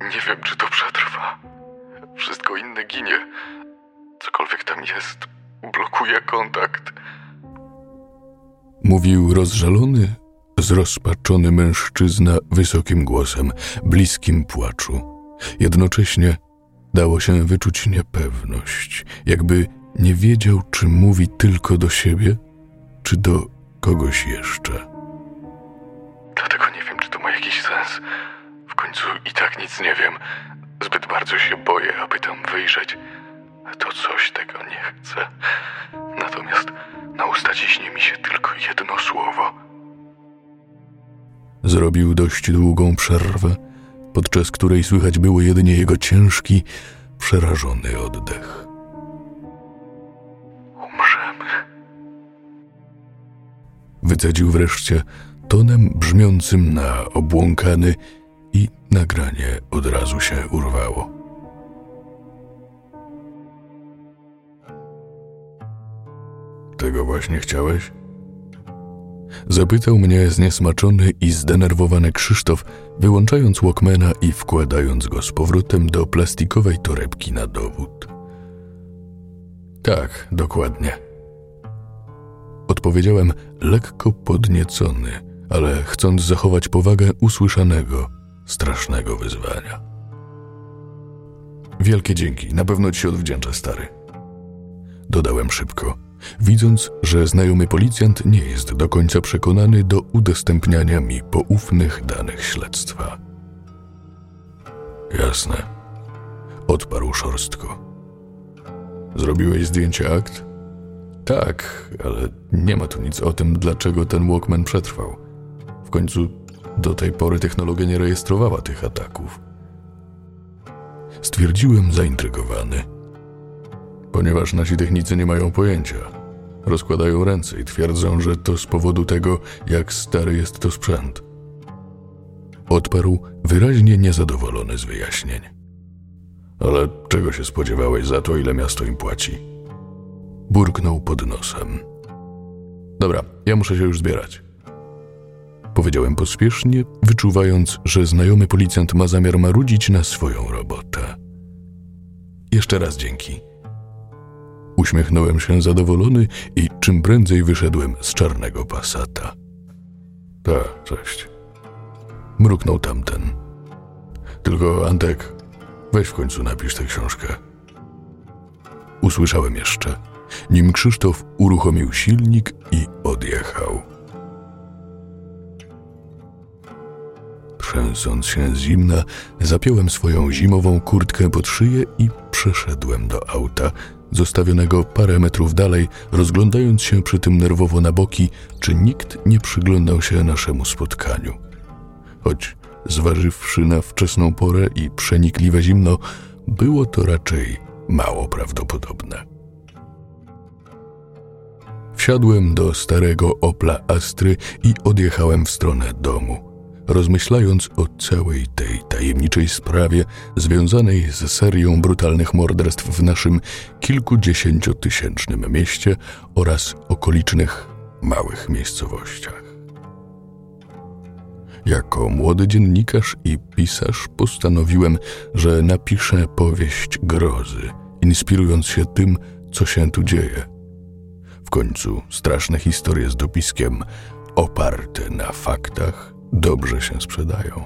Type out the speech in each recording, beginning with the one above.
Nie wiem, czy to przetrwa. Wszystko inne ginie. Cokolwiek tam jest, blokuje kontakt. Mówił rozżalony, zrozpaczony mężczyzna wysokim głosem, bliskim płaczu. Jednocześnie dało się wyczuć niepewność, jakby nie wiedział, czy mówi tylko do siebie, czy do kogoś jeszcze. Dlatego nie wiem, czy to ma jakiś sens. Końcu i tak nic nie wiem. Zbyt bardzo się boję, aby tam wyjrzeć. To coś tego nie chce. Natomiast na usta ciśnie mi się tylko jedno słowo. Zrobił dość długą przerwę, podczas której słychać było jedynie jego ciężki, przerażony oddech. Umrzemy. Wycedził wreszcie tonem brzmiącym na obłąkany i nagranie od razu się urwało. Tego właśnie chciałeś? Zapytał mnie zniesmaczony i zdenerwowany Krzysztof, wyłączając Walkmana i wkładając go z powrotem do plastikowej torebki na dowód. Tak, dokładnie. Odpowiedziałem lekko podniecony, ale chcąc zachować powagę usłyszanego, strasznego wyzwania. Wielkie dzięki, na pewno ci się odwdzięczę, stary. Dodałem szybko, widząc, że znajomy policjant nie jest do końca przekonany do udostępniania mi poufnych danych śledztwa. Jasne. Odparł szorstko. Zrobiłeś zdjęcie akt? Tak, ale nie ma tu nic o tym, dlaczego ten Walkman przetrwał. W końcu do tej pory technologia nie rejestrowała tych ataków. Stwierdziłem zaintrygowany. Ponieważ nasi technicy nie mają pojęcia. Rozkładają ręce i twierdzą, że to z powodu tego, jak stary jest to sprzęt. Odparł wyraźnie niezadowolony z wyjaśnień. Ale czego się spodziewałeś za to, ile miasto im płaci? Burknął pod nosem. Dobra, ja muszę się już zbierać. Powiedziałem pospiesznie, wyczuwając, że znajomy policjant ma zamiar marudzić na swoją robotę. Jeszcze raz dzięki. Uśmiechnąłem się zadowolony i czym prędzej wyszedłem z czarnego pasata. Tak, cześć. Mruknął tamten. Tylko, Antek, weź w końcu napisz tę książkę. Usłyszałem jeszcze, nim Krzysztof uruchomił silnik i odjechał. Trzęsąc się zimna, zapiąłem swoją zimową kurtkę pod szyję i przeszedłem do auta, zostawionego parę metrów dalej, rozglądając się przy tym nerwowo na boki, czy nikt nie przyglądał się naszemu spotkaniu. Choć zważywszy na wczesną porę i przenikliwe zimno, było to raczej mało prawdopodobne. Wsiadłem do starego Opla Astry i odjechałem w stronę domu rozmyślając o całej tej tajemniczej sprawie związanej z serią brutalnych morderstw w naszym kilkudziesięciotysięcznym mieście oraz okolicznych małych miejscowościach. Jako młody dziennikarz i pisarz postanowiłem, że napiszę powieść grozy, inspirując się tym, co się tu dzieje. W końcu straszne historie z dopiskiem oparte na faktach dobrze się sprzedają.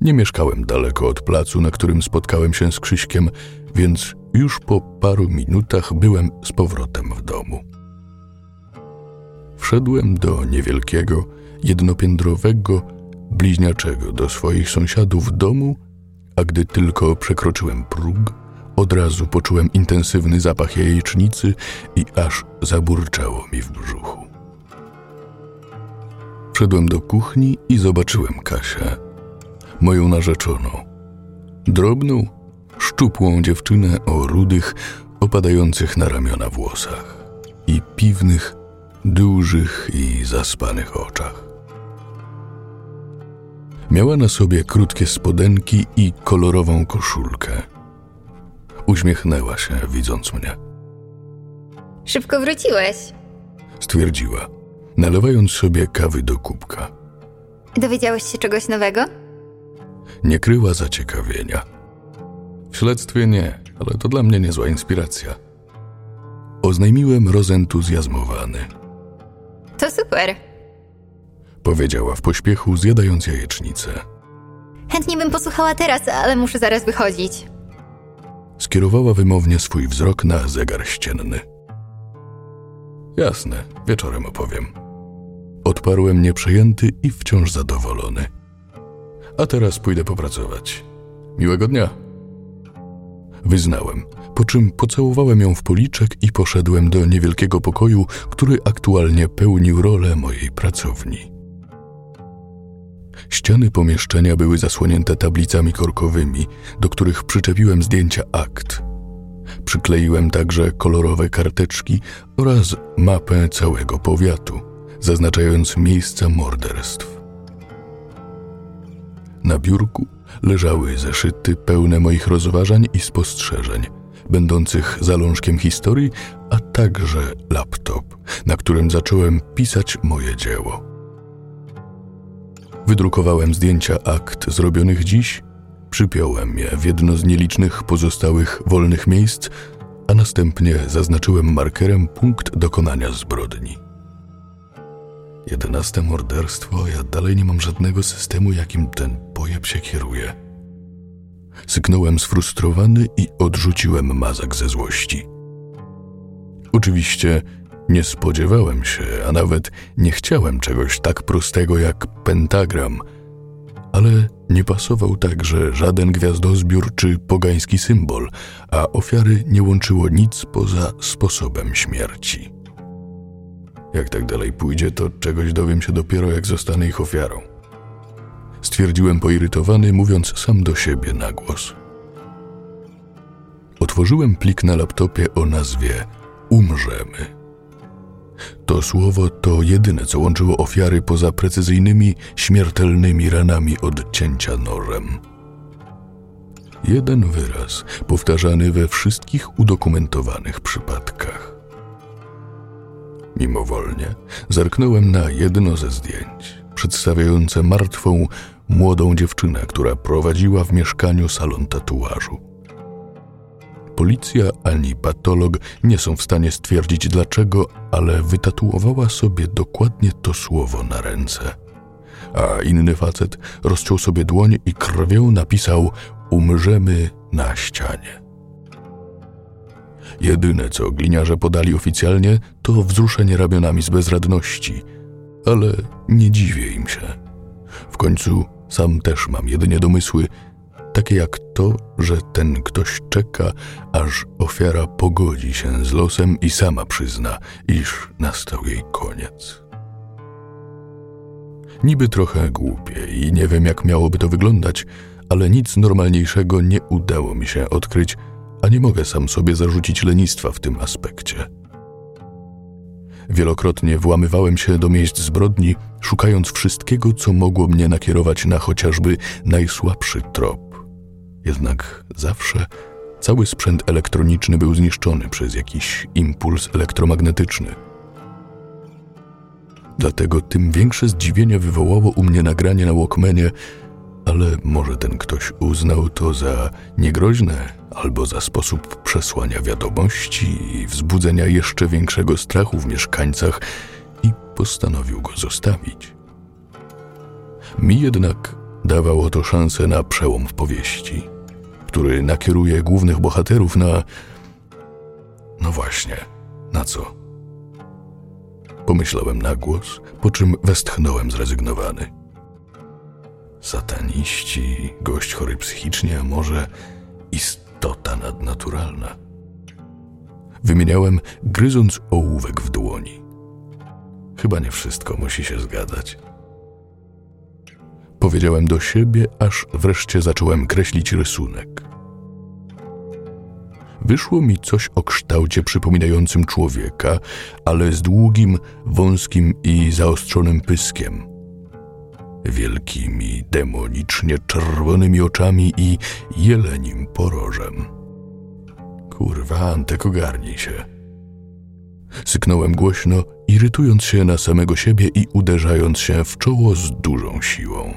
Nie mieszkałem daleko od placu, na którym spotkałem się z Krzyśkiem, więc już po paru minutach byłem z powrotem w domu. Wszedłem do niewielkiego, jednopiętrowego, bliźniaczego do swoich sąsiadów domu, a gdy tylko przekroczyłem próg, od razu poczułem intensywny zapach jajecznicy i aż zaburczało mi w brzuchu. Wszedłem do kuchni i zobaczyłem Kasię, moją narzeczoną. Drobną, szczupłą dziewczynę o rudych, opadających na ramiona włosach i piwnych, dużych i zaspanych oczach. Miała na sobie krótkie spodenki i kolorową koszulkę. Uśmiechnęła się, widząc mnie. Szybko wróciłeś. Stwierdziła, nalewając sobie kawy do kubka. Dowiedziałeś się czegoś nowego? nie kryła zaciekawienia. W śledztwie nie, ale to dla mnie niezła inspiracja. Oznajmiłem rozentuzjazmowany. To super. Powiedziała w pośpiechu, zjadając jajecznicę. Chętnie bym posłuchała teraz, ale muszę zaraz wychodzić. Skierowała wymownie swój wzrok na zegar ścienny. Jasne, wieczorem opowiem. Odparłem nieprzejęty i wciąż zadowolony. A teraz pójdę popracować. Miłego dnia. Wyznałem, po czym pocałowałem ją w policzek i poszedłem do niewielkiego pokoju, który aktualnie pełnił rolę mojej pracowni. Ściany pomieszczenia były zasłonięte tablicami korkowymi, do których przyczepiłem zdjęcia akt. Przykleiłem także kolorowe karteczki oraz mapę całego powiatu, zaznaczając miejsca morderstw. Na biurku leżały zeszyty pełne moich rozważań i spostrzeżeń, będących zalążkiem historii, a także laptop, na którym zacząłem pisać moje dzieło. Wydrukowałem zdjęcia akt zrobionych dziś, przypiąłem je w jedno z nielicznych pozostałych wolnych miejsc, a następnie zaznaczyłem markerem punkt dokonania zbrodni. Jedenaste morderstwo, ja dalej nie mam żadnego systemu, jakim ten pojeb się kieruje. Syknąłem sfrustrowany i odrzuciłem mazak ze złości. Oczywiście nie spodziewałem się, a nawet nie chciałem czegoś tak prostego jak pentagram, ale nie pasował także żaden gwiazdozbiór czy pogański symbol, a ofiary nie łączyło nic poza sposobem śmierci. Jak tak dalej pójdzie, to czegoś dowiem się dopiero jak zostanę ich ofiarą. Stwierdziłem poirytowany, mówiąc sam do siebie na głos. Otworzyłem plik na laptopie o nazwie Umrzemy. To słowo to jedyne, co łączyło ofiary poza precyzyjnymi, śmiertelnymi ranami od cięcia nożem. Jeden wyraz, powtarzany we wszystkich udokumentowanych przypadkach. Mimowolnie zerknąłem na jedno ze zdjęć, przedstawiające martwą, młodą dziewczynę, która prowadziła w mieszkaniu salon tatuażu. Policja ani patolog nie są w stanie stwierdzić dlaczego, ale wytatuowała sobie dokładnie to słowo na ręce. A inny facet rozciął sobie dłoń i krwią napisał: Umrzemy na ścianie. Jedyne, co gliniarze podali oficjalnie, to wzruszenie ramionami z bezradności, ale nie dziwię im się. W końcu sam też mam jedynie domysły, takie jak to, że ten ktoś czeka, aż ofiara pogodzi się z losem i sama przyzna, iż nastał jej koniec. Niby trochę głupie i nie wiem, jak miałoby to wyglądać, ale nic normalniejszego nie udało mi się odkryć, a nie mogę sam sobie zarzucić lenistwa w tym aspekcie. Wielokrotnie włamywałem się do miejsc zbrodni, szukając wszystkiego, co mogło mnie nakierować na chociażby najsłabszy trop. Jednak zawsze cały sprzęt elektroniczny był zniszczony przez jakiś impuls elektromagnetyczny. Dlatego tym większe zdziwienie wywołało u mnie nagranie na Walkmanie, ale może ten ktoś uznał to za niegroźne albo za sposób przesłania wiadomości i wzbudzenia jeszcze większego strachu w mieszkańcach i postanowił go zostawić. Mi jednak dawało to szansę na przełom w powieści, który nakieruje głównych bohaterów na. No właśnie, na co? Pomyślałem na głos, po czym westchnąłem zrezygnowany. Sataniści, gość chory psychicznie, a może istota nadnaturalna. Wymieniałem, gryząc ołówek w dłoni. Chyba nie wszystko musi się zgadzać. Powiedziałem do siebie, aż wreszcie zacząłem kreślić rysunek. Wyszło mi coś o kształcie przypominającym człowieka, ale z długim, wąskim i zaostrzonym pyskiem. Wielkimi, demonicznie czerwonymi oczami i jelenim porożem. Kurwa, Antek, ogarnij się. Syknąłem głośno, irytując się na samego siebie i uderzając się w czoło z dużą siłą.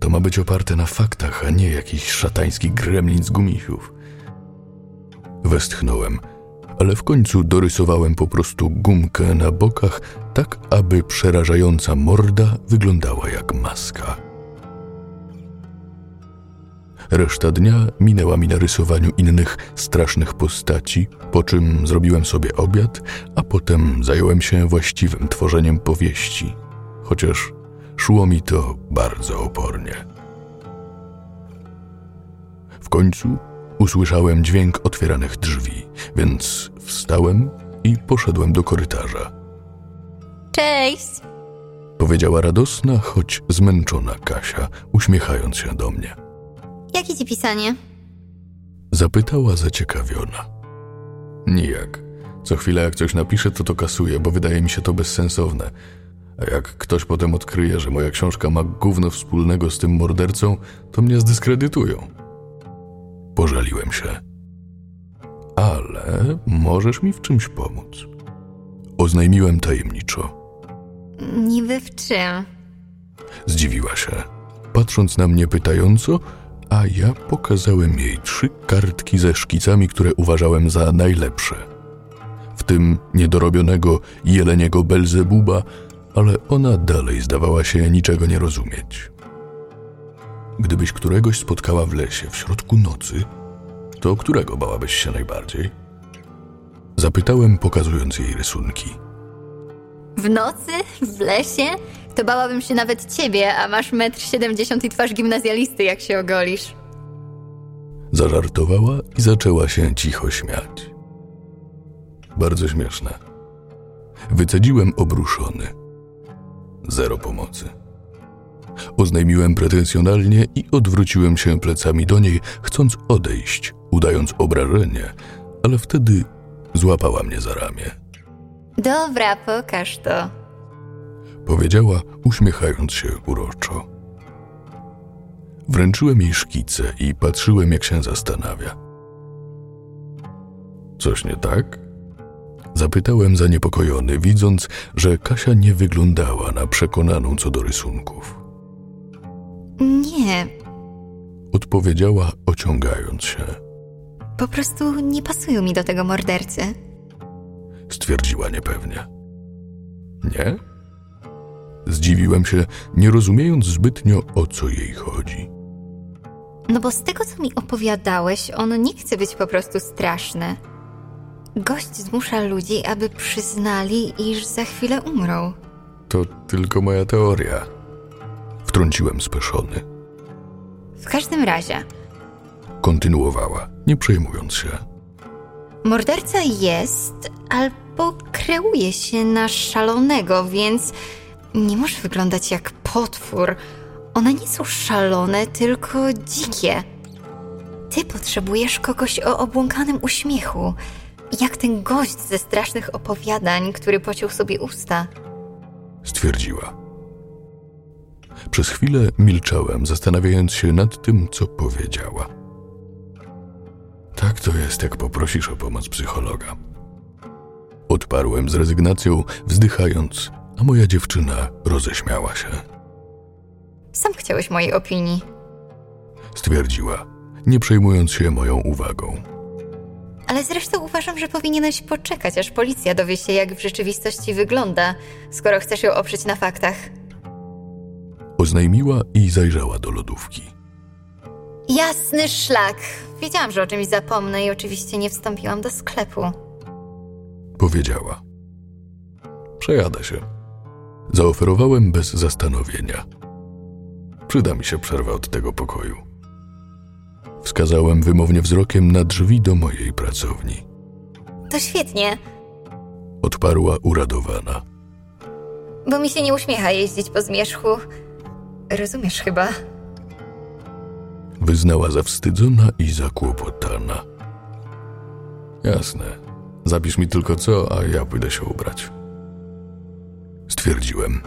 to ma być oparte na faktach, a nie jakiś szatański gremlin z gumisiów. Westchnąłem, ale w końcu dorysowałem po prostu gumkę na bokach, tak aby przerażająca morda wyglądała jak maska. Reszta dnia minęła mi na rysowaniu innych strasznych postaci, po czym zrobiłem sobie obiad, a potem zająłem się właściwym tworzeniem powieści, chociaż szło mi to bardzo opornie. W końcu usłyszałem dźwięk otwieranych drzwi, więc wstałem i poszedłem do korytarza. Cześć! Powiedziała radosna, choć zmęczona Kasia, uśmiechając się do mnie. Jak idzie pisanie? Zapytała zaciekawiona. Nijak. Co chwilę jak coś napiszę, to to kasuję, bo wydaje mi się to bezsensowne. A jak ktoś potem odkryje, że moja książka ma gówno wspólnego z tym mordercą, to mnie zdyskredytują. Pożaliłem się. Ale możesz mi w czymś pomóc. Oznajmiłem tajemniczo. Niby w czym? Zdziwiła się, patrząc na mnie pytająco, a ja pokazałem jej trzy kartki ze szkicami, które uważałem za najlepsze. W tym niedorobionego jeleniego Belzebuba, ale ona dalej zdawała się niczego nie rozumieć. Gdybyś któregoś spotkała w lesie w środku nocy, to którego bałabyś się najbardziej? Zapytałem, pokazując jej rysunki. W nocy? W lesie? To bałabym się nawet ciebie, a masz metr siedemdziesiąt i twarz gimnazjalisty, jak się ogolisz. Zażartowała i zaczęła się cicho śmiać. Bardzo śmieszne. Wycedziłem obruszony. Zero pomocy. Oznajmiłem pretensjonalnie i odwróciłem się plecami do niej, chcąc odejść, udając obrażenie, ale wtedy złapała mnie za ramię. Dobra, pokaż to. Powiedziała, uśmiechając się uroczo. Wręczyłem jej szkice i patrzyłem, jak się zastanawia. Coś nie tak? Zapytałem zaniepokojony, widząc, że Kasia nie wyglądała na przekonaną co do rysunków. Nie, Odpowiedziała, ociągając się. po prostu nie pasują mi do tego mordercy. Stwierdziła niepewnie. Nie? Zdziwiłem się, nie rozumiejąc zbytnio o co jej chodzi. No bo z tego, co mi opowiadałeś, on nie chce być po prostu straszny. Gość zmusza ludzi, aby przyznali, iż za chwilę umrą. To tylko moja teoria. Wtrąciłem speszony. W każdym razie, Kontynuowała, nie przejmując się. Morderca jest albo kreuje się na szalonego, więc nie może wyglądać jak potwór. One nie są szalone, tylko dzikie. Ty potrzebujesz kogoś o obłąkanym uśmiechu, jak ten gość ze strasznych opowiadań, który pociął sobie usta. Stwierdziła. Przez chwilę milczałem, zastanawiając się nad tym, co powiedziała. Tak to jest, jak poprosisz o pomoc psychologa. Odparłem z rezygnacją, wzdychając, a moja dziewczyna roześmiała się. Sam chciałeś mojej opinii. Stwierdziła, nie przejmując się moją uwagą. Ale zresztą uważam, że powinieneś poczekać, aż policja dowie się, jak w rzeczywistości wygląda, skoro chcesz ją oprzeć na faktach. Oznajmiła i zajrzała do lodówki. Jasny szlak. Wiedziałam, że o czymś zapomnę i oczywiście nie wstąpiłam do sklepu. Powiedziała. Przejadę się. Zaoferowałem bez zastanowienia. Przyda mi się przerwa od tego pokoju. Wskazałem wymownie wzrokiem na drzwi do mojej pracowni. To świetnie, Odparła uradowana. bo mi się nie uśmiecha jeździć po zmierzchu. Rozumiesz chyba? Wyznała zawstydzona i zakłopotana. Jasne. Zapisz mi tylko co, a ja pójdę się ubrać. Stwierdziłem.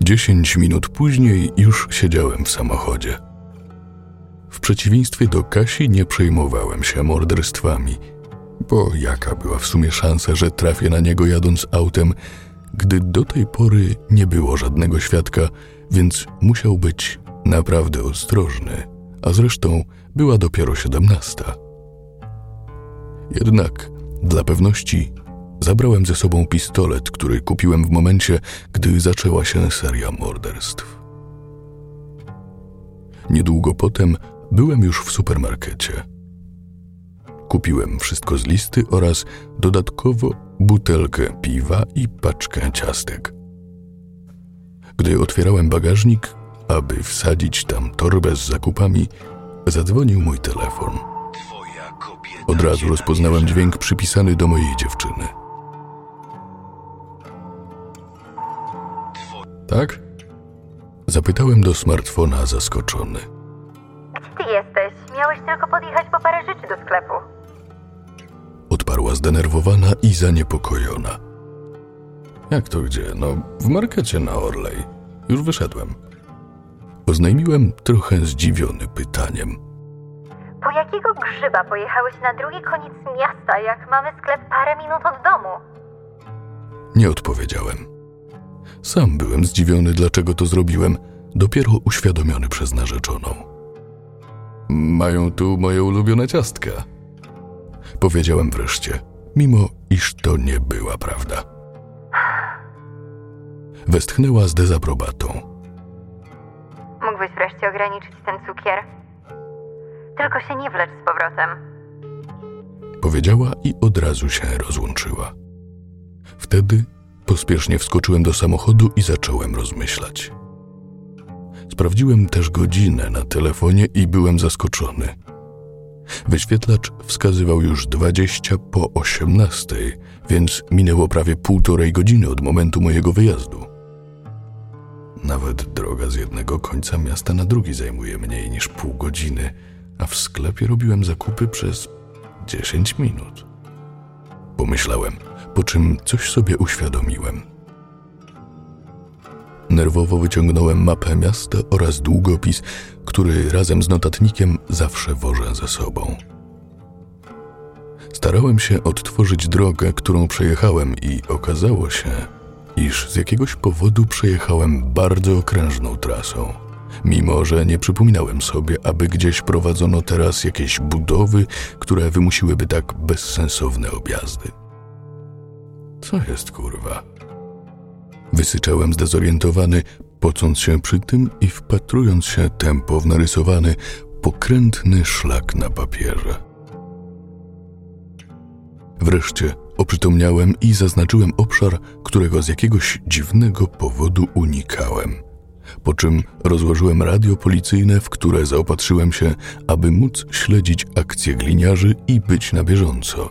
Dziesięć minut później już siedziałem w samochodzie. W przeciwieństwie do Kasi nie przejmowałem się morderstwami, bo jaka była w sumie szansa, że trafię na niego jadąc autem, gdy do tej pory nie było żadnego świadka, więc musiał być naprawdę ostrożny, a zresztą była dopiero siedemnasta. Jednak dla pewności zabrałem ze sobą pistolet, który kupiłem w momencie, gdy zaczęła się seria morderstw. Niedługo potem byłem już w supermarkecie. Kupiłem wszystko z listy oraz dodatkowo butelkę piwa i paczkę ciastek. Gdy otwierałem bagażnik, aby wsadzić tam torbę z zakupami, zadzwonił mój telefon. Od razu rozpoznałem dźwięk przypisany do mojej dziewczyny. Tak? Zapytałem do smartfona zaskoczony. Gdzie ty jesteś? Miałeś tylko podjechać po parę rzeczy do sklepu. Odparła zdenerwowana i zaniepokojona. Jak to gdzie? No, w markecie na Orlej. Już wyszedłem. Oznajmiłem trochę zdziwiony pytaniem. Po jakiego grzyba pojechałeś na drugi koniec miasta, jak mamy sklep parę minut od domu? Nie odpowiedziałem. Sam byłem zdziwiony, dlaczego to zrobiłem, dopiero uświadomiony przez narzeczoną. Mają tu moje ulubione ciastka. Powiedziałem wreszcie, mimo iż to nie była prawda. Westchnęła z dezaprobatą. Mógłbyś wreszcie ograniczyć ten cukier? Tylko się nie wlecz z powrotem. Powiedziała i od razu się rozłączyła. Wtedy pospiesznie wskoczyłem do samochodu i zacząłem rozmyślać. Sprawdziłem też godzinę na telefonie i byłem zaskoczony. Wyświetlacz wskazywał już 20 po 18, więc minęło prawie półtorej godziny od momentu mojego wyjazdu. Nawet droga z jednego końca miasta na drugi zajmuje mniej niż pół godziny, a w sklepie robiłem zakupy przez 10 minut. Pomyślałem, po czym coś sobie uświadomiłem. Nerwowo wyciągnąłem mapę miasta oraz długopis, który razem z notatnikiem zawsze wożę ze sobą. Starałem się odtworzyć drogę, którą przejechałem, i okazało się, iż z jakiegoś powodu przejechałem bardzo okrężną trasą, mimo że nie przypominałem sobie, aby gdzieś prowadzono teraz jakieś budowy, które wymusiłyby tak bezsensowne objazdy. Co jest kurwa? Wysyczałem zdezorientowany, pocąc się przy tym i wpatrując się tempo w narysowany, pokrętny szlak na papierze. Wreszcie oprzytomniałem i zaznaczyłem obszar, którego z jakiegoś dziwnego powodu unikałem. Po czym rozłożyłem radio policyjne, w które zaopatrzyłem się, aby móc śledzić akcje gliniarzy i być na bieżąco.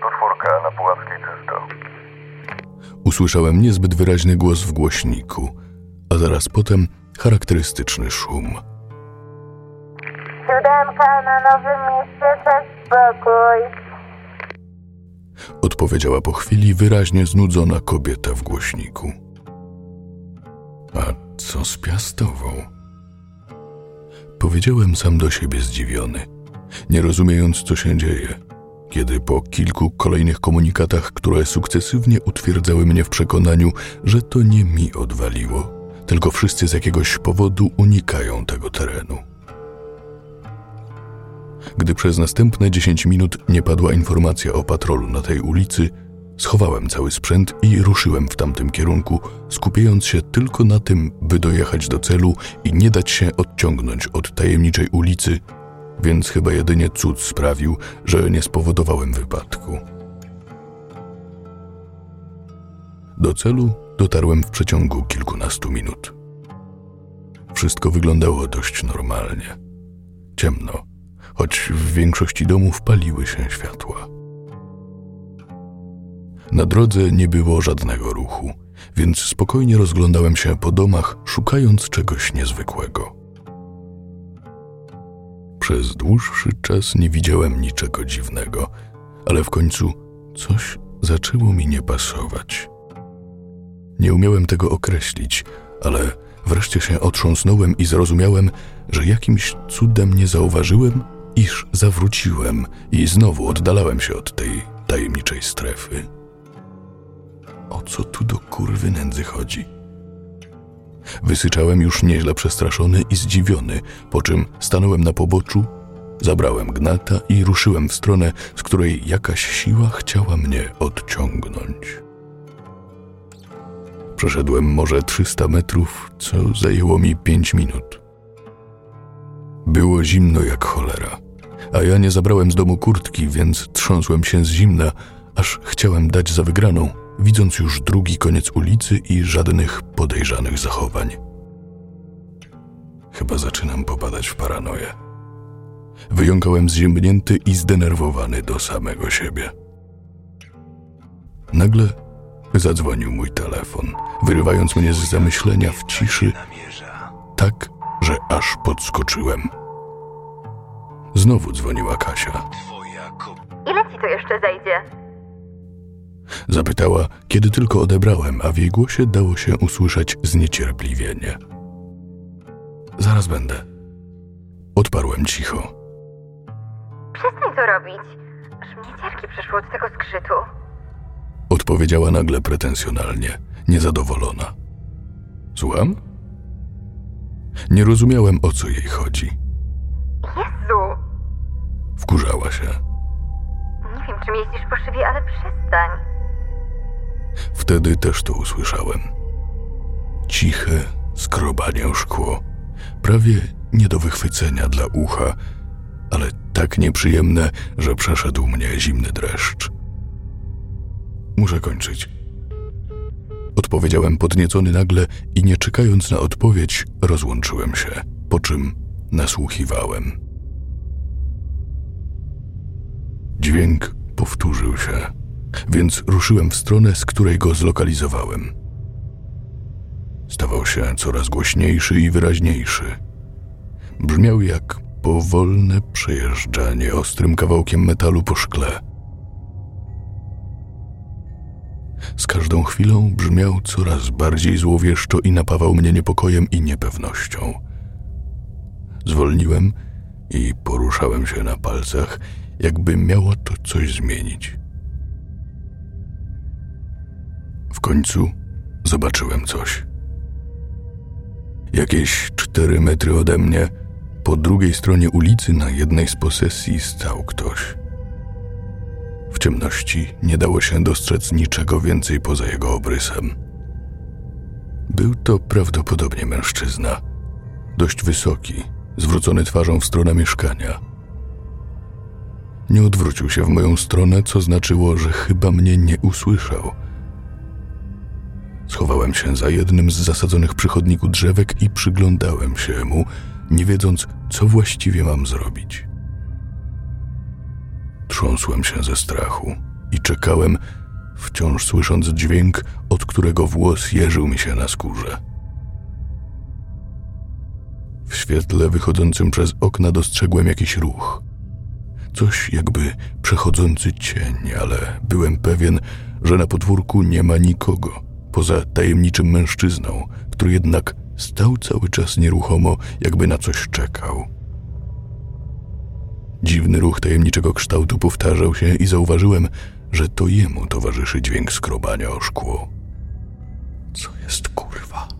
Podwórka na Puławskiej czysto. Usłyszałem niezbyt wyraźny głos w głośniku, a zaraz potem charakterystyczny szum. Siódemka na nowym mieście, cześć, spokój. Odpowiedziała po chwili wyraźnie znudzona kobieta w głośniku. A co z piastową? Powiedziałem sam do siebie zdziwiony, nie rozumiejąc, co się dzieje, kiedy po kilku kolejnych komunikatach, które sukcesywnie utwierdzały mnie w przekonaniu, że to nie mi odwaliło, tylko wszyscy z jakiegoś powodu unikają tego terenu. Gdy przez następne 10 minut nie padła informacja o patrolu na tej ulicy, schowałem cały sprzęt i ruszyłem w tamtym kierunku, skupiając się tylko na tym, by dojechać do celu i nie dać się odciągnąć od tajemniczej ulicy, więc chyba jedynie cud sprawił, że nie spowodowałem wypadku. Do celu dotarłem w przeciągu kilkunastu minut. Wszystko wyglądało dość normalnie. Ciemno, choć w większości domów paliły się światła. Na drodze nie było żadnego ruchu, więc spokojnie rozglądałem się po domach, szukając czegoś niezwykłego. Przez dłuższy czas nie widziałem niczego dziwnego, ale w końcu coś zaczęło mi nie pasować. Nie umiałem tego określić, ale wreszcie się otrząsnąłem i zrozumiałem, że jakimś cudem nie zauważyłem, iż zawróciłem i znowu oddalałem się od tej tajemniczej strefy. O co tu do kurwy nędzy chodzi? Wysyczałem już nieźle przestraszony i zdziwiony, po czym stanąłem na poboczu, zabrałem gnata i ruszyłem w stronę, z której jakaś siła chciała mnie odciągnąć. Przeszedłem może 300 metrów, co zajęło mi 5 minut. Było zimno jak cholera, a ja nie zabrałem z domu kurtki, więc trząsłem się z zimna, aż chciałem dać za wygraną, widząc już drugi koniec ulicy i żadnych podejrzanych zachowań. Chyba zaczynam popadać w paranoję. Wyjąkałem zziębnięty i zdenerwowany do samego siebie. Nagle zadzwonił mój telefon, wyrywając mnie z zamyślenia w ciszy, tak, że aż podskoczyłem. Znowu dzwoniła Kasia. Ile ci to jeszcze zejdzie? Zapytała, kiedy tylko odebrałem, a w jej głosie dało się usłyszeć zniecierpliwienie. Zaraz będę. Odparłem cicho. Przestań to robić. Aż mnie ciarki przeszło od tego skrzytu. Odpowiedziała nagle pretensjonalnie, niezadowolona. Słucham? Nie rozumiałem, o co jej chodzi. Jezu! Wkurzała się. Nie wiem, czym jeździsz po szybie, ale przestań. Wtedy też to usłyszałem. Ciche skrobanie o szkło, prawie nie do wychwycenia dla ucha, ale tak nieprzyjemne, że przeszedł mnie zimny dreszcz. Muszę kończyć. Odpowiedziałem podniecony nagle i nie czekając na odpowiedź, rozłączyłem się, po czym nasłuchiwałem. Dźwięk powtórzył się, więc ruszyłem w stronę, z której go zlokalizowałem. Stawał się coraz głośniejszy i wyraźniejszy. Brzmiał jak powolne przejeżdżanie ostrym kawałkiem metalu po szkle. Z każdą chwilą brzmiał coraz bardziej złowieszczo i napawał mnie niepokojem i niepewnością. Zwolniłem i poruszałem się na palcach, jakby miało to coś zmienić. W końcu zobaczyłem coś. Jakieś cztery metry ode mnie, po drugiej stronie ulicy na jednej z posesji stał ktoś. W ciemności nie dało się dostrzec niczego więcej poza jego obrysem. Był to prawdopodobnie mężczyzna, dość wysoki, zwrócony twarzą w stronę mieszkania. Nie odwrócił się w moją stronę, co znaczyło, że chyba mnie nie usłyszał. Schowałem się za jednym z zasadzonych przy chodniku drzewek i przyglądałem się mu, nie wiedząc, co właściwie mam zrobić. Trząsłem się ze strachu i czekałem, wciąż słysząc dźwięk, od którego włos jeżył mi się na skórze. Świetle wychodzącym przez okna dostrzegłem jakiś ruch. Coś jakby przechodzący cień, ale byłem pewien, że na podwórku nie ma nikogo poza tajemniczym mężczyzną, który jednak stał cały czas nieruchomo, jakby na coś czekał. Dziwny ruch tajemniczego kształtu powtarzał się i zauważyłem, że to jemu towarzyszy dźwięk skrobania o szkło. Co jest kurwa?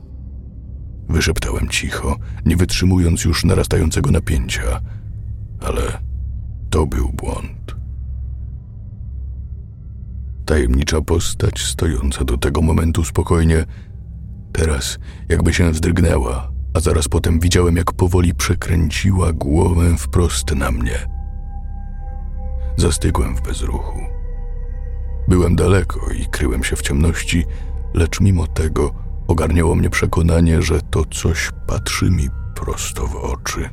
Wyszeptałem cicho, nie wytrzymując już narastającego napięcia, ale to był błąd. Tajemnicza postać stojąca do tego momentu spokojnie, teraz jakby się wzdrygnęła, a zaraz potem widziałem, jak powoli przekręciła głowę wprost na mnie. Zastygłem w bezruchu. Byłem daleko i kryłem się w ciemności, lecz mimo tego ogarniało mnie przekonanie, że to coś patrzy mi prosto w oczy.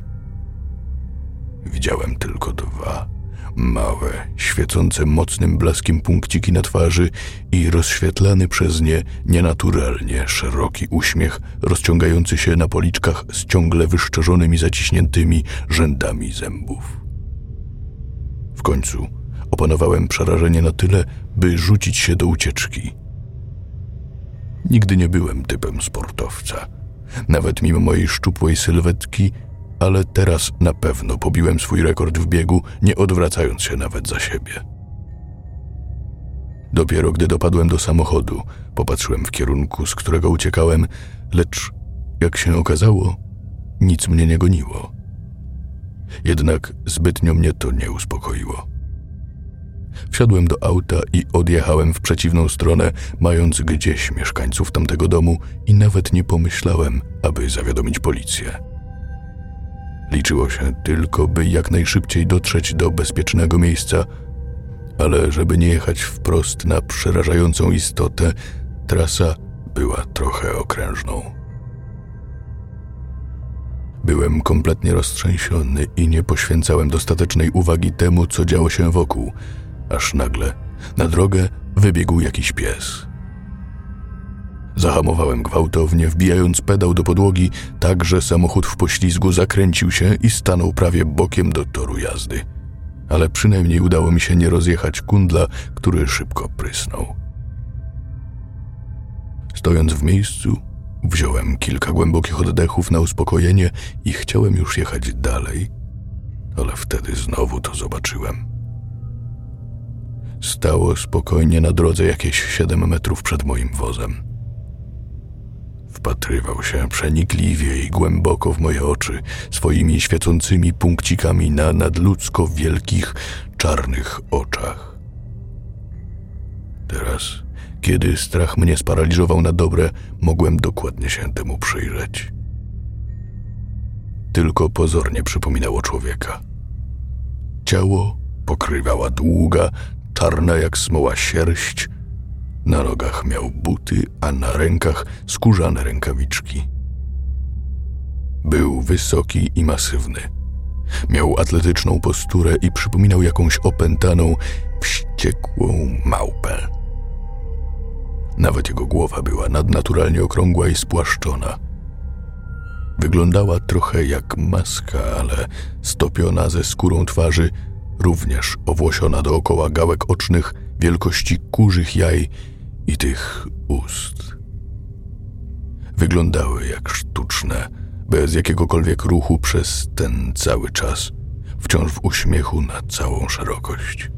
Widziałem tylko dwa małe, świecące mocnym blaskiem punkciki na twarzy i rozświetlany przez nie nienaturalnie szeroki uśmiech rozciągający się na policzkach z ciągle wyszczerzonymi zaciśniętymi rzędami zębów. W końcu opanowałem przerażenie na tyle, by rzucić się do ucieczki. Nigdy nie byłem typem sportowca. Nawet mimo mojej szczupłej sylwetki ale teraz na pewno pobiłem swój rekord w biegu, nie odwracając się nawet za siebie. Dopiero gdy dopadłem do samochodu, popatrzyłem w kierunku, z którego uciekałem, lecz jak się okazało, nic mnie nie goniło. Jednak zbytnio mnie to nie uspokoiło. Wsiadłem do auta i odjechałem w przeciwną stronę, mając gdzieś mieszkańców tamtego domu i nawet nie pomyślałem, aby zawiadomić policję. Liczyło się tylko, by jak najszybciej dotrzeć do bezpiecznego miejsca, ale żeby nie jechać wprost na przerażającą istotę, trasa była trochę okrężną. Byłem kompletnie roztrzęsiony i nie poświęcałem dostatecznej uwagi temu, co działo się wokół, aż nagle na drogę wybiegł jakiś pies. Zahamowałem gwałtownie, wbijając pedał do podłogi, tak że samochód w poślizgu zakręcił się i stanął prawie bokiem do toru jazdy. Ale przynajmniej udało mi się nie rozjechać kundla, który szybko prysnął. Stojąc w miejscu, wziąłem kilka głębokich oddechów na uspokojenie i chciałem już jechać dalej, ale wtedy znowu to zobaczyłem. Stało spokojnie na drodze jakieś siedem metrów przed moim wozem. Wpatrywał się przenikliwie i głęboko w moje oczy swoimi świecącymi punkcikami na nadludzko wielkich, czarnych oczach. Teraz, kiedy strach mnie sparaliżował na dobre, mogłem dokładnie się temu przyjrzeć. Tylko pozornie przypominało człowieka. Ciało pokrywała długa, czarna jak smoła sierść, na nogach miał buty, a na rękach skórzane rękawiczki. Był wysoki i masywny. Miał atletyczną posturę i przypominał jakąś opętaną, wściekłą małpę. Nawet jego głowa była nadnaturalnie okrągła i spłaszczona. Wyglądała trochę jak maska, ale stopiona ze skórą twarzy, również owłosiona dookoła gałek ocznych wielkości kurzych jaj i tych ust. Wyglądały jak sztuczne, bez jakiegokolwiek ruchu przez ten cały czas, wciąż w uśmiechu na całą szerokość.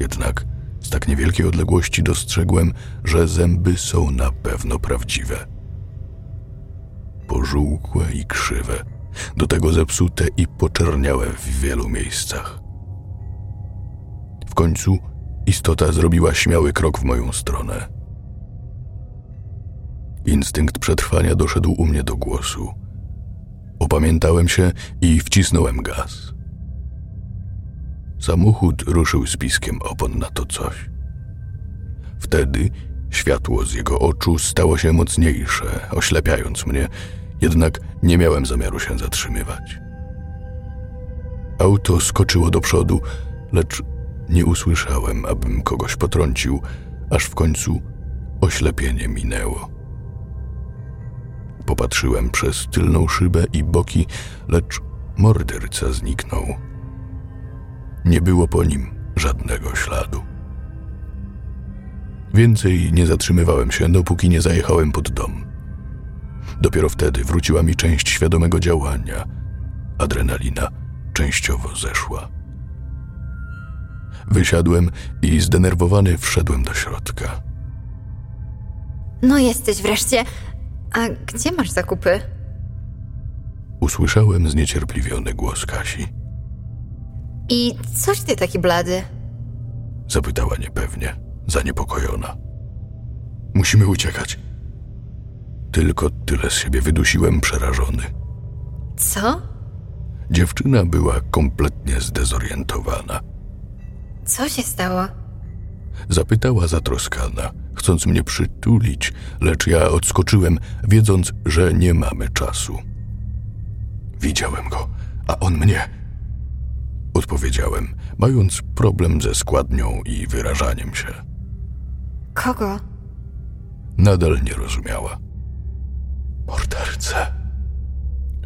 Jednak z tak niewielkiej odległości dostrzegłem, że zęby są na pewno prawdziwe. Pożółkłe i krzywe, do tego zepsute i poczerniałe w wielu miejscach. W końcu Istota zrobiła śmiały krok w moją stronę. Instynkt przetrwania doszedł u mnie do głosu. Opamiętałem się i wcisnąłem gaz. Samochód ruszył z piskiem opon na to coś. Wtedy światło z jego oczu stało się mocniejsze, oślepiając mnie, jednak nie miałem zamiaru się zatrzymywać. Auto skoczyło do przodu, lecz nie usłyszałem, abym kogoś potrącił, aż w końcu oślepienie minęło. Popatrzyłem przez tylną szybę i boki, lecz morderca zniknął. Nie było po nim żadnego śladu. Więcej nie zatrzymywałem się, dopóki nie zajechałem pod dom. Dopiero wtedy wróciła mi część świadomego działania. Adrenalina częściowo zeszła. Wysiadłem i zdenerwowany wszedłem do środka. No jesteś wreszcie. A gdzie masz zakupy? Usłyszałem zniecierpliwiony głos Kasi. I coś ty taki blady? Zapytała niepewnie, zaniepokojona. Musimy uciekać. Tylko tyle z siebie wydusiłem przerażony. Co? Dziewczyna była kompletnie zdezorientowana. Co się stało? Zapytała zatroskana, chcąc mnie przytulić, lecz ja odskoczyłem, wiedząc, że nie mamy czasu. Widziałem go, a on mnie. Odpowiedziałem, mając problem ze składnią i wyrażaniem się. Kogo? Nadal nie rozumiała. Mordercę.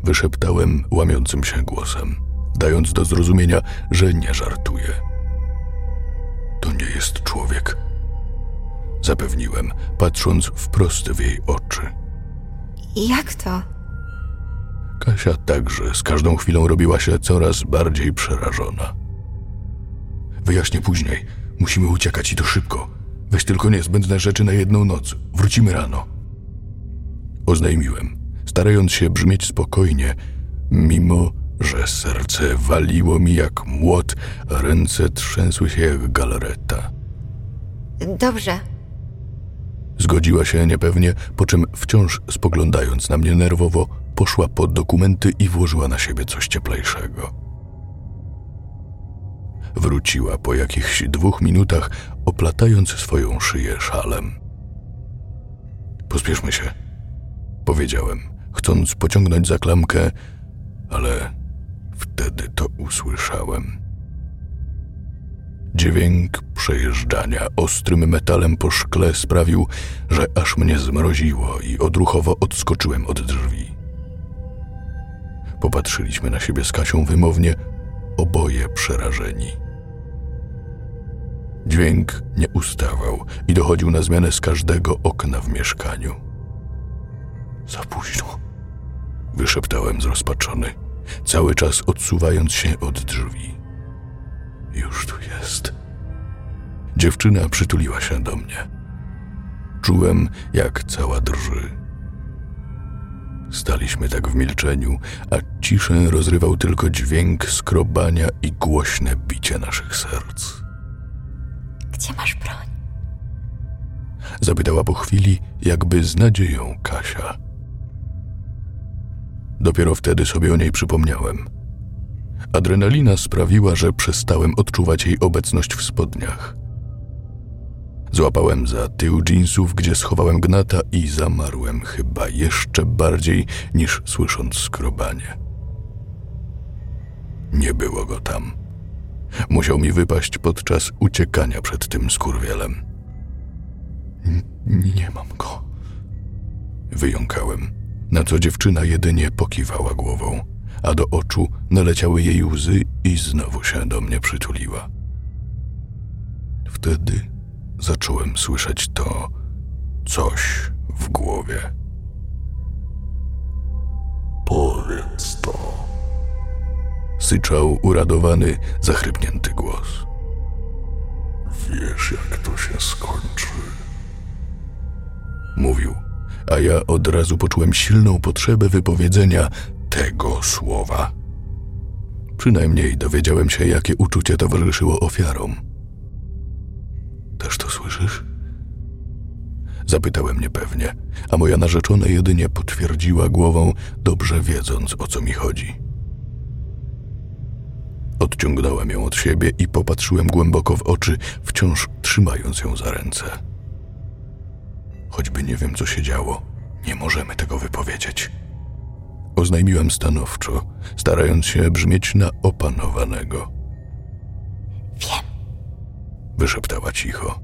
Wyszeptałem łamiącym się głosem, dając do zrozumienia, że nie żartuję. To nie jest człowiek. Zapewniłem, patrząc wprost w jej oczy. Jak to? Kasia także z każdą chwilą robiła się coraz bardziej przerażona. Wyjaśnię później. Musimy uciekać i to szybko. Weź tylko niezbędne rzeczy na jedną noc. Wrócimy rano. Oznajmiłem, starając się brzmieć spokojnie, mimo że serce waliło mi jak młot, a ręce trzęsły się jak galareta. Dobrze. Zgodziła się niepewnie, po czym wciąż spoglądając na mnie nerwowo, poszła po dokumenty i włożyła na siebie coś cieplejszego. Wróciła po jakichś dwóch minutach, oplatając swoją szyję szalem. Pospieszmy się, powiedziałem, chcąc pociągnąć za klamkę, ale wtedy to usłyszałem. Dźwięk przejeżdżania ostrym metalem po szkle sprawił, że aż mnie zmroziło i odruchowo odskoczyłem od drzwi. Popatrzyliśmy na siebie z Kasią wymownie, oboje przerażeni. Dźwięk nie ustawał i dochodził na zmianę z każdego okna w mieszkaniu. Za późno, wyszeptałem zrozpaczony, cały czas odsuwając się od drzwi. Już tu jest. Dziewczyna przytuliła się do mnie. Czułem, jak cała drży. Staliśmy tak w milczeniu, a ciszę rozrywał tylko dźwięk skrobania i głośne bicie naszych serc. Gdzie masz broń? Zapytała po chwili, jakby z nadzieją Kasia. Dopiero wtedy sobie o niej przypomniałem. Adrenalina sprawiła, że przestałem odczuwać jej obecność w spodniach. Złapałem za tył jeansów, gdzie schowałem gnata i zamarłem chyba jeszcze bardziej niż słysząc skrobanie. Nie było go tam. Musiał mi wypaść podczas uciekania przed tym skurwielem. N- nie mam go. Wyjąkałem, na co dziewczyna jedynie pokiwała głową, a do oczu naleciały jej łzy i znowu się do mnie przytuliła. Wtedy zacząłem słyszeć to coś w głowie. Powiedz to. Syczał uradowany, zachrypnięty głos. Wiesz, jak to się skończy. Mówił, a ja od razu poczułem silną potrzebę wypowiedzenia tego słowa. Przynajmniej dowiedziałem się, jakie uczucie towarzyszyło ofiarom. Też to słyszysz? Zapytałem niepewnie, a moja narzeczona jedynie potwierdziła głową, dobrze wiedząc o co mi chodzi. Odciągnąłem ją od siebie i popatrzyłem głęboko w oczy, wciąż trzymając ją za ręce. Choćby nie wiem, co się działo, nie możemy tego wypowiedzieć. Oznajmiłem stanowczo, starając się brzmieć na opanowanego. Wiem, Wyszeptała cicho.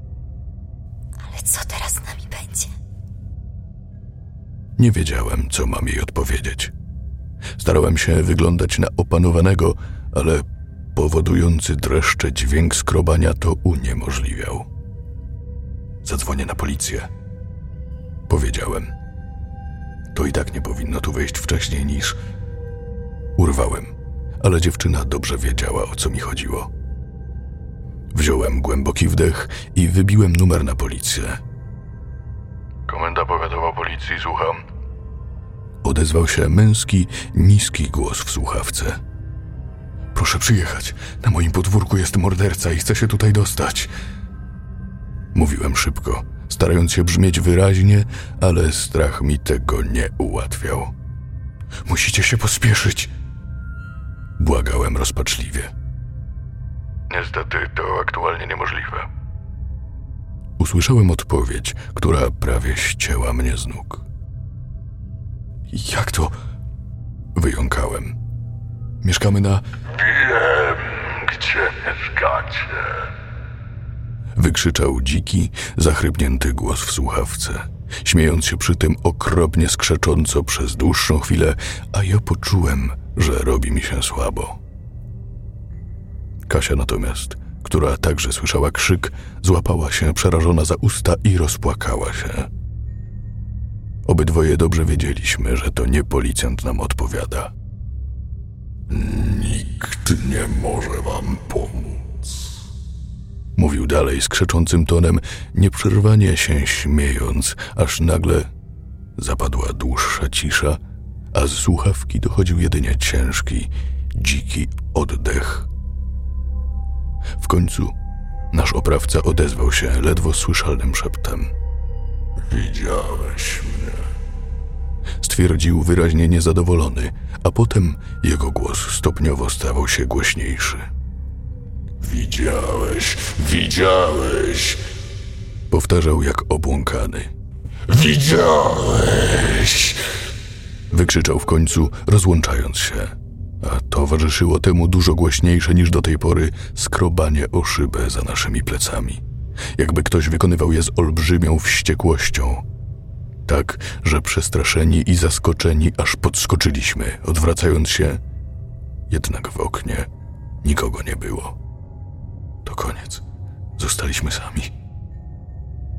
ale co teraz z nami będzie? Nie wiedziałem, co mam jej odpowiedzieć. Starałem się wyglądać na opanowanego, ale powodujący dreszcze dźwięk skrobania to uniemożliwiał. Zadzwonię na policję. Powiedziałem. To i tak nie powinno tu wejść wcześniej niż. Urwałem, ale dziewczyna dobrze wiedziała, o co mi chodziło. Wziąłem głęboki wdech i wybiłem numer na policję. Komenda powiatowa policji, słucham. Odezwał się męski, niski głos w słuchawce. Proszę przyjechać. Na moim podwórku jest morderca i chce się tutaj dostać. Mówiłem szybko, starając się brzmieć wyraźnie, ale strach mi tego nie ułatwiał. Musicie się pospieszyć. Błagałem rozpaczliwie. Niestety to aktualnie niemożliwe. Usłyszałem odpowiedź, która prawie ścięła mnie z nóg. Jak to? Wyjąkałem. Mieszkamy na. Wiem, gdzie mieszkacie. Wykrzyczał dziki, zachrypnięty głos w słuchawce, śmiejąc się przy tym okropnie skrzecząco przez dłuższą chwilę, a ja poczułem, że robi mi się słabo. Kasia natomiast, która także słyszała krzyk, złapała się przerażona za usta i rozpłakała się. Obydwoje dobrze wiedzieliśmy, że to nie policjant nam odpowiada. Nikt nie może wam pomóc. Mówił dalej skrzeczącym tonem, nieprzerwanie się śmiejąc, aż nagle zapadła dłuższa cisza, a z słuchawki dochodził jedynie ciężki, dziki oddech. W końcu nasz oprawca odezwał się ledwo słyszalnym szeptem. Widziałeś mnie. Stwierdził wyraźnie niezadowolony, a potem jego głos stopniowo stawał się głośniejszy. Widziałeś, widziałeś. Powtarzał jak obłąkany. Widziałeś! Wykrzyczał w końcu, rozłączając się. A towarzyszyło temu dużo głośniejsze niż do tej pory skrobanie o szybę za naszymi plecami. Jakby ktoś wykonywał je z olbrzymią wściekłością. Tak, że przestraszeni i zaskoczeni aż podskoczyliśmy, odwracając się. Jednak w oknie nikogo nie było. To koniec. Zostaliśmy sami.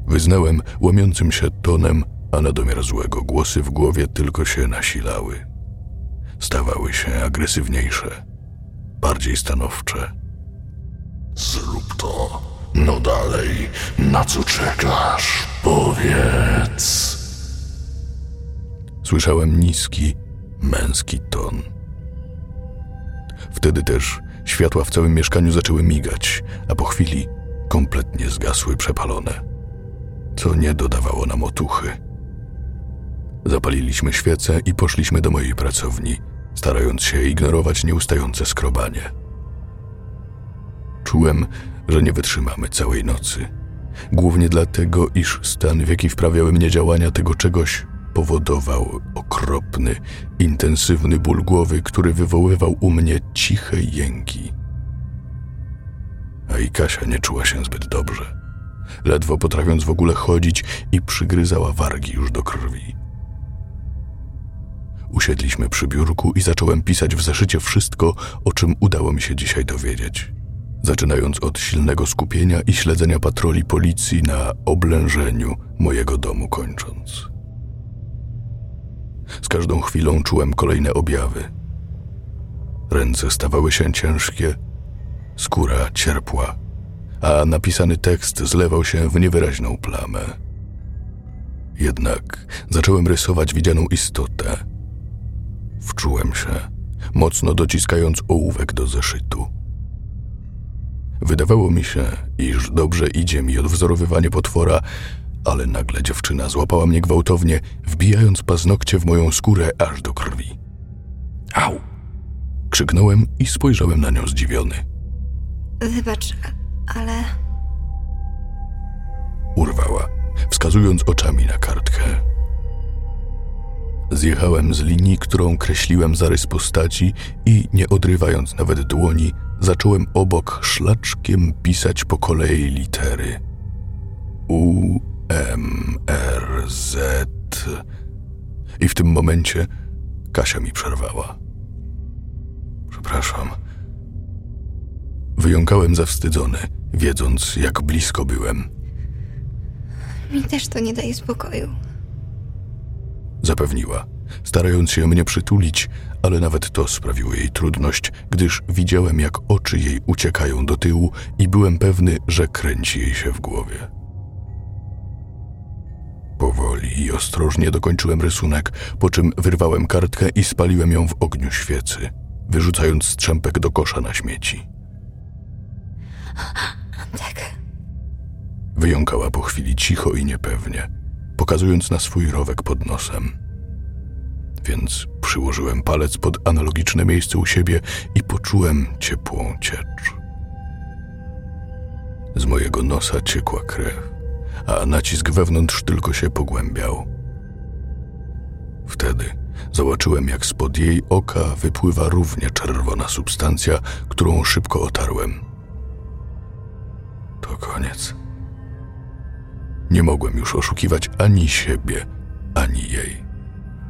Wyznałem łamiącym się tonem, a na domiar złego głosy w głowie tylko się nasilały. Stawały się agresywniejsze, bardziej stanowcze. Zrób to. No dalej, na co czekasz? Powiedz. Słyszałem niski, męski ton. Wtedy też światła w całym mieszkaniu zaczęły migać, a po chwili kompletnie zgasły przepalone, co nie dodawało nam otuchy. Zapaliliśmy świece i poszliśmy do mojej pracowni, starając się ignorować nieustające skrobanie. Czułem, że nie wytrzymamy całej nocy. Głównie dlatego, iż stan, w jaki wprawiały mnie działania tego czegoś, powodował okropny, intensywny ból głowy, który wywoływał u mnie ciche jęki. A i Kasia nie czuła się zbyt dobrze. Ledwo potrafiąc w ogóle chodzić i przygryzała wargi już do krwi. Usiedliśmy przy biurku i zacząłem pisać w zeszycie wszystko, o czym udało mi się dzisiaj dowiedzieć. Zaczynając od silnego skupienia i śledzenia patroli policji na oblężeniu mojego domu kończąc. Z każdą chwilą czułem kolejne objawy. Ręce stawały się ciężkie, skóra cierpła, a napisany tekst zlewał się w niewyraźną plamę. Jednak zacząłem rysować widzianą istotę. Wczułem się, mocno dociskając ołówek do zeszytu. Wydawało mi się, iż dobrze idzie mi odwzorowywanie potwora, ale nagle dziewczyna złapała mnie gwałtownie, wbijając paznokcie w moją skórę aż do krwi. Au! Krzyknąłem i spojrzałem na nią zdziwiony. Wybacz, ale Urwała, wskazując oczami na kartkę. Zjechałem z linii, którą kreśliłem zarys postaci i, nie odrywając nawet dłoni, zacząłem obok szlaczkiem pisać po kolei litery. U, M, R, Z. I w tym momencie Kasia mi przerwała. Przepraszam. Wyjąkałem zawstydzony, wiedząc, jak blisko byłem. mi też to nie daje spokoju. Zapewniła, starając się mnie przytulić, ale nawet to sprawiło jej trudność, gdyż widziałem, jak oczy jej uciekają do tyłu i byłem pewny, że kręci jej się w głowie. Powoli i ostrożnie dokończyłem rysunek, po czym wyrwałem kartkę i spaliłem ją w ogniu świecy, wyrzucając strzępek do kosza na śmieci. Tak. Wyjąkała po chwili cicho i niepewnie, pokazując na swój rowek pod nosem. Więc przyłożyłem palec pod analogiczne miejsce u siebie i poczułem ciepłą ciecz. Z mojego nosa ciekła krew, a nacisk wewnątrz tylko się pogłębiał. Wtedy zobaczyłem, jak spod jej oka wypływa równie czerwona substancja, którą szybko otarłem. To koniec. Nie mogłem już oszukiwać ani siebie, ani jej.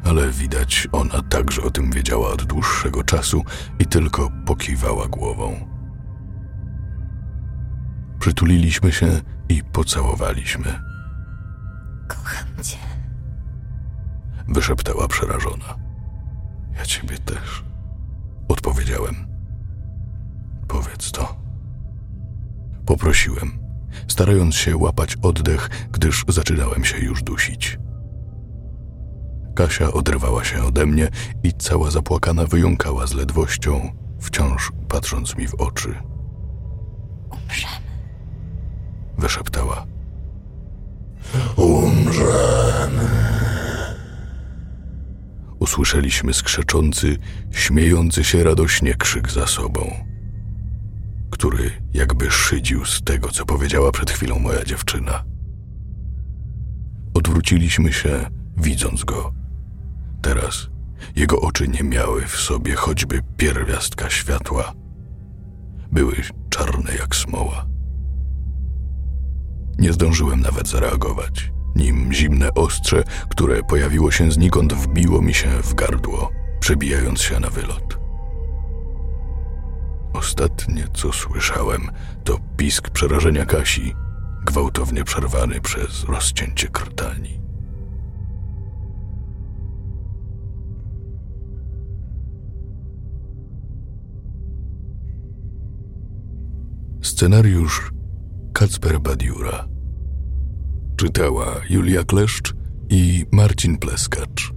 Ale widać, ona także o tym wiedziała od dłuższego czasu i tylko pokiwała głową. Przytuliliśmy się i pocałowaliśmy. Kocham cię. Wyszeptała przerażona. Ja ciebie też. Odpowiedziałem. Powiedz to. Poprosiłem, starając się łapać oddech, gdyż zaczynałem się już dusić. Kasia odrywała się ode mnie i cała zapłakana wyjąkała z ledwością, wciąż patrząc mi w oczy. Umrzemy. Wyszeptała. Usłyszeliśmy skrzeczący, śmiejący się radośnie krzyk za sobą, który jakby szydził z tego, co powiedziała przed chwilą moja dziewczyna. Odwróciliśmy się, widząc go. Teraz jego oczy nie miały w sobie choćby pierwiastka światła. Były czarne jak smoła. Nie zdążyłem nawet zareagować, nim zimne ostrze, które pojawiło się znikąd, wbiło mi się w gardło, przebijając się na wylot. Ostatnie, co słyszałem, to pisk przerażenia Kasi, gwałtownie przerwany przez rozcięcie krtani. Scenariusz Kacper Badiura. Czytała Julia Kleszcz i Marcin Pleskacz.